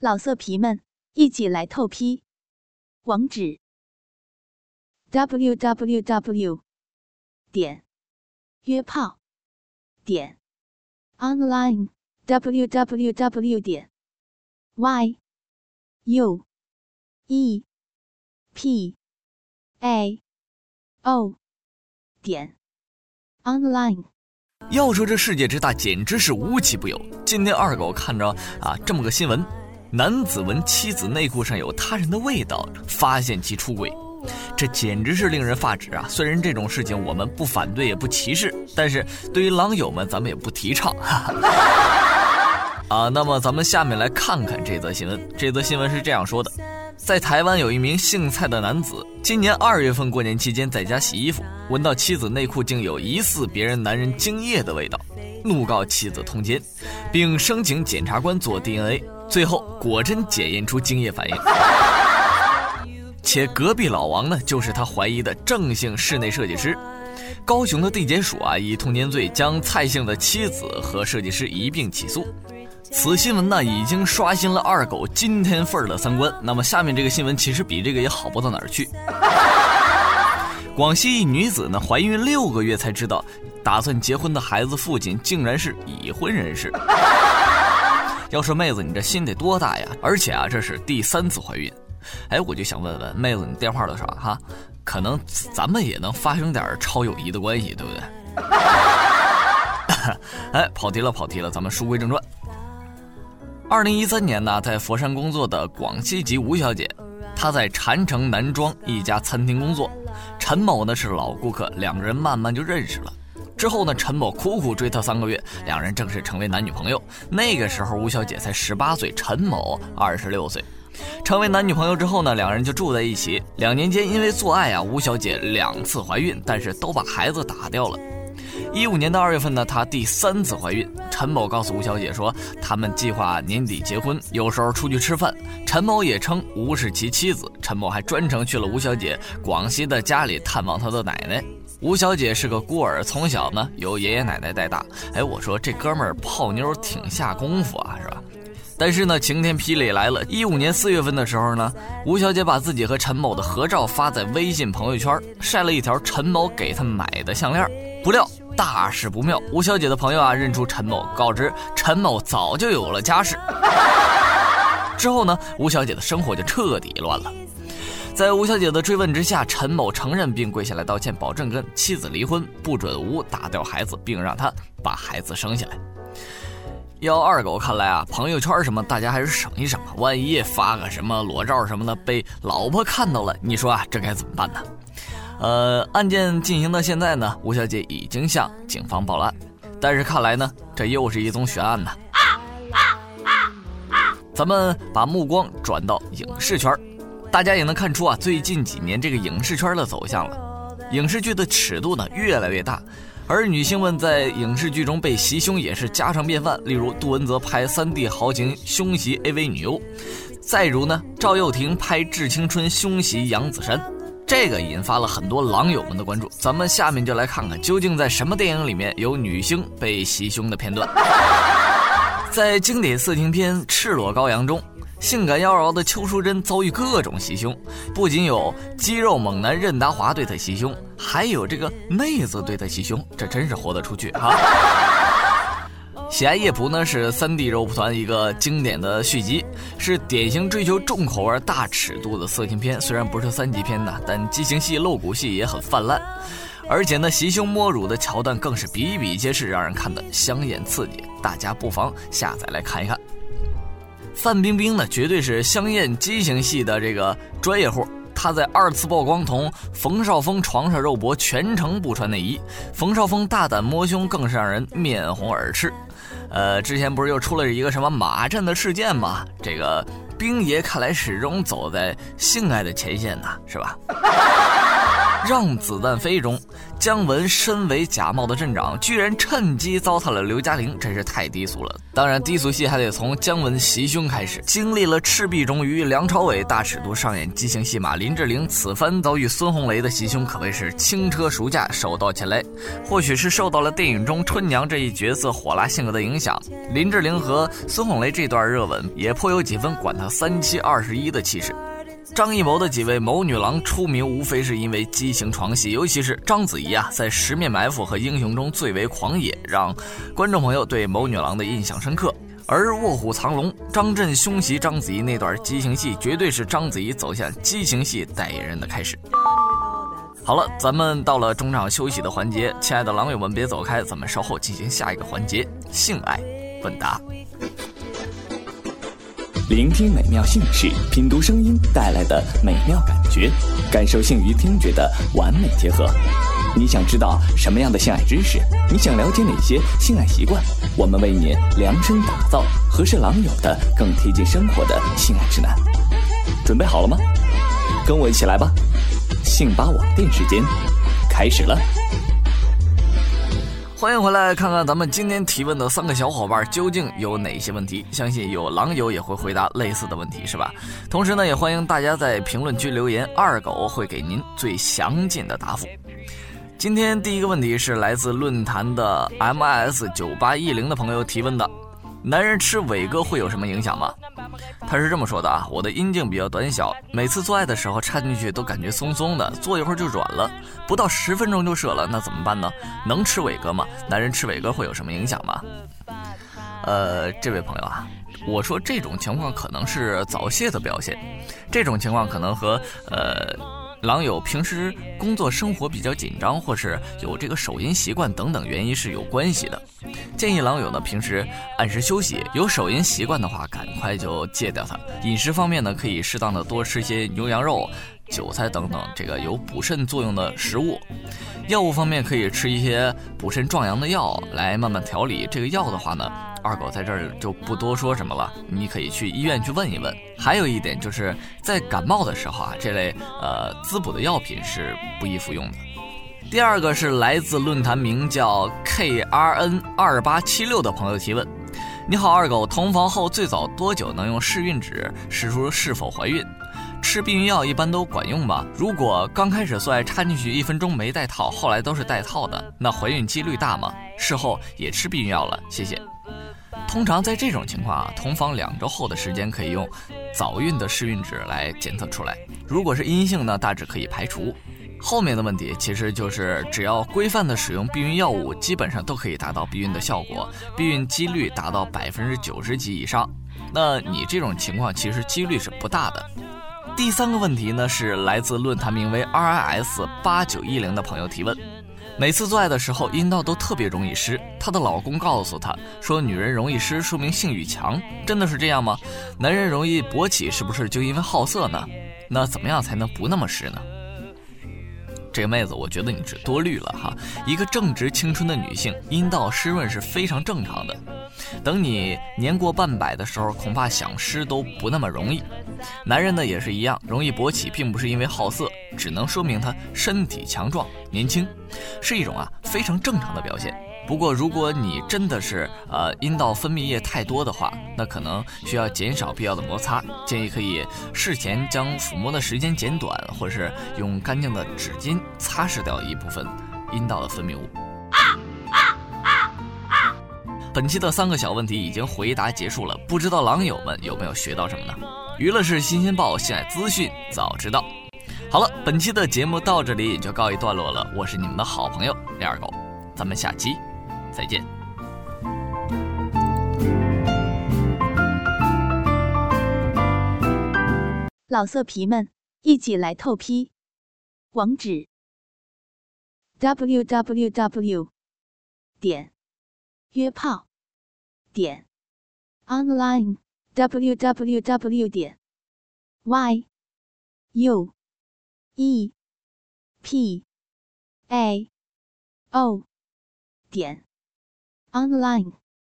老色皮们，一起来透批！网址：w w w 点约炮点 online w w w 点 y u e p a o 点 online。要说这世界之大，简直是无奇不有。今天二狗看着啊这么个新闻。男子闻妻子内裤上有他人的味道，发现其出轨，这简直是令人发指啊！虽然这种事情我们不反对也不歧视，但是对于狼友们咱们也不提倡。啊，那么咱们下面来看看这则新闻。这则新闻是这样说的：在台湾有一名姓蔡的男子，今年二月份过年期间在家洗衣服，闻到妻子内裤竟有疑似别人男人精液的味道，怒告妻子通奸，并申请检察官做 DNA。最后果真检验出精液反应，且隔壁老王呢就是他怀疑的郑姓室内设计师。高雄的地检署啊以通奸罪将蔡姓的妻子和设计师一并起诉。此新闻呢已经刷新了二狗今天份儿的三观。那么下面这个新闻其实比这个也好不到哪儿去。广西一女子呢怀孕六个月才知道，打算结婚的孩子父亲竟然是已婚人士。要说妹子，你这心得多大呀？而且啊，这是第三次怀孕。哎，我就想问问妹子，你电话多少哈？可能咱们也能发生点超友谊的关系，对不对？哎，跑题了，跑题了，咱们书归正传。二零一三年呢，在佛山工作的广西籍吴小姐，她在禅城南庄一家餐厅工作，陈某呢是老顾客，两个人慢慢就认识了。之后呢，陈某苦苦追她三个月，两人正式成为男女朋友。那个时候，吴小姐才十八岁，陈某二十六岁。成为男女朋友之后呢，两人就住在一起。两年间，因为做爱啊，吴小姐两次怀孕，但是都把孩子打掉了。一五年的二月份呢，她第三次怀孕。陈某告诉吴小姐说，他们计划年底结婚，有时候出去吃饭。陈某也称吴是其妻子。陈某还专程去了吴小姐广西的家里探望她的奶奶。吴小姐是个孤儿，从小呢由爷爷奶奶带大。哎，我说这哥们儿泡妞挺下功夫啊，是吧？但是呢，晴天霹雳来了。一五年四月份的时候呢，吴小姐把自己和陈某的合照发在微信朋友圈，晒了一条陈某给她买的项链。不料大事不妙，吴小姐的朋友啊认出陈某，告知陈某早就有了家室。之后呢，吴小姐的生活就彻底乱了。在吴小姐的追问之下，陈某承认并跪下来道歉，保证跟妻子离婚，不准吴打掉孩子，并让他把孩子生下来。要二狗看来啊，朋友圈什么大家还是省一省吧，万一发个什么裸照什么的被老婆看到了，你说啊，这该怎么办呢？呃，案件进行到现在呢，吴小姐已经向警方报了案，但是看来呢，这又是一宗悬案呢。啊啊啊啊咱们把目光转到影视圈。大家也能看出啊，最近几年这个影视圈的走向了，影视剧的尺度呢越来越大，而女性们在影视剧中被袭胸也是家常便饭。例如杜文泽拍三 D 豪情胸袭 AV 女优，再如呢赵又廷拍致青春胸袭杨子姗，这个引发了很多狼友们的关注。咱们下面就来看看究竟在什么电影里面有女星被袭胸的片段。在经典色情片《赤裸羔羊》中。性感妖娆的邱淑贞遭遇各种袭胸，不仅有肌肉猛男任达华对她袭胸，还有这个妹子对她袭胸，这真是活得出去啊！喜爱夜蒲呢是三 D 肉蒲团一个经典的续集，是典型追求重口味、大尺度的色情片。虽然不是三级片呢，但激情戏、露骨戏也很泛滥，而且呢袭胸摸乳的桥段更是比比皆是，让人看得香艳刺激。大家不妨下载来看一看。范冰冰呢，绝对是香艳激情戏的这个专业户。他在二次曝光同冯绍峰床上肉搏，全程不穿内衣。冯绍峰大胆摸胸，更是让人面红耳赤。呃，之前不是又出了一个什么马震的事件吗？这个冰爷看来始终走在性爱的前线呢，是吧？让子弹飞中，姜文身为假冒的镇长，居然趁机糟蹋了刘嘉玲，真是太低俗了。当然，低俗戏还得从姜文袭胸开始。经历了赤壁中与梁朝伟大尺度上演激情戏码，林志玲此番遭遇孙红雷的袭胸，可谓是轻车熟驾，手到擒来。或许是受到了电影中春娘这一角色火辣性格的影响，林志玲和孙红雷这段热吻也颇有几分管他三七二十一的气势。张艺谋的几位谋女郎出名，无非是因为激情床戏，尤其是章子怡啊，在《十面埋伏》和《英雄》中最为狂野，让观众朋友对谋女郎的印象深刻。而《卧虎藏龙》，张震凶袭章子怡那段激情戏，绝对是章子怡走向激情戏代言人的开始。好了，咱们到了中场休息的环节，亲爱的狼友们别走开，咱们稍后进行下一个环节——性爱问答。聆听美妙姓氏，品读声音带来的美妙感觉，感受性与听觉的完美结合。你想知道什么样的性爱知识？你想了解哪些性爱习惯？我们为你量身打造合适狼友的、更贴近生活的性爱指南。准备好了吗？跟我一起来吧！性吧网店时间开始了。欢迎回来，看看咱们今天提问的三个小伙伴究竟有哪些问题？相信有狼友也会回答类似的问题，是吧？同时呢，也欢迎大家在评论区留言，二狗会给您最详尽的答复。今天第一个问题是来自论坛的 M S 九八一零的朋友提问的。男人吃伟哥会有什么影响吗？他是这么说的啊，我的阴茎比较短小，每次做爱的时候插进去都感觉松松的，坐一会儿就软了，不到十分钟就射了，那怎么办呢？能吃伟哥吗？男人吃伟哥会有什么影响吗？呃，这位朋友啊，我说这种情况可能是早泄的表现，这种情况可能和呃。狼友平时工作生活比较紧张，或是有这个手淫习惯等等原因是有关系的。建议狼友呢平时按时休息，有手淫习惯的话，赶快就戒掉它。饮食方面呢，可以适当的多吃些牛羊肉、韭菜等等这个有补肾作用的食物。药物方面可以吃一些补肾壮阳的药来慢慢调理。这个药的话呢。二狗在这儿就不多说什么了，你可以去医院去问一问。还有一点就是在感冒的时候啊，这类呃滋补的药品是不宜服用的。第二个是来自论坛名叫 KRN 二八七六的朋友提问：你好，二狗，同房后最早多久能用试孕纸试出是否怀孕？吃避孕药一般都管用吗？如果刚开始做爱插进去一分钟没带套，后来都是带套的，那怀孕几率大吗？事后也吃避孕药了，谢谢。通常在这种情况啊，同房两周后的时间可以用早孕的试孕纸来检测出来。如果是阴性呢，大致可以排除。后面的问题其实就是只要规范的使用避孕药物，基本上都可以达到避孕的效果，避孕几率达到百分之九十几以上。那你这种情况其实几率是不大的。第三个问题呢，是来自论坛名为 RIS 八九一零的朋友提问。每次做爱的时候，阴道都特别容易湿。她的老公告诉她说：“女人容易湿，说明性欲强。”真的是这样吗？男人容易勃起，是不是就因为好色呢？那怎么样才能不那么湿呢？这个妹子，我觉得你是多虑了哈。一个正值青春的女性，阴道湿润是非常正常的。等你年过半百的时候，恐怕想湿都不那么容易。男人呢也是一样，容易勃起，并不是因为好色，只能说明他身体强壮、年轻，是一种啊非常正常的表现。不过，如果你真的是呃阴道分泌液太多的话，那可能需要减少必要的摩擦，建议可以事前将抚摸的时间减短，或是用干净的纸巾擦拭掉一部分阴道的分泌物。本期的三个小问题已经回答结束了，不知道狼友们有没有学到什么呢？娱乐是新鲜报，性爱资讯早知道。好了，本期的节目到这里也就告一段落了，我是你们的好朋友李二狗，咱们下期。再见，老色皮们，一起来透批！网址：w w w 点约炮点 online w w w 点 y u e p a o 点。online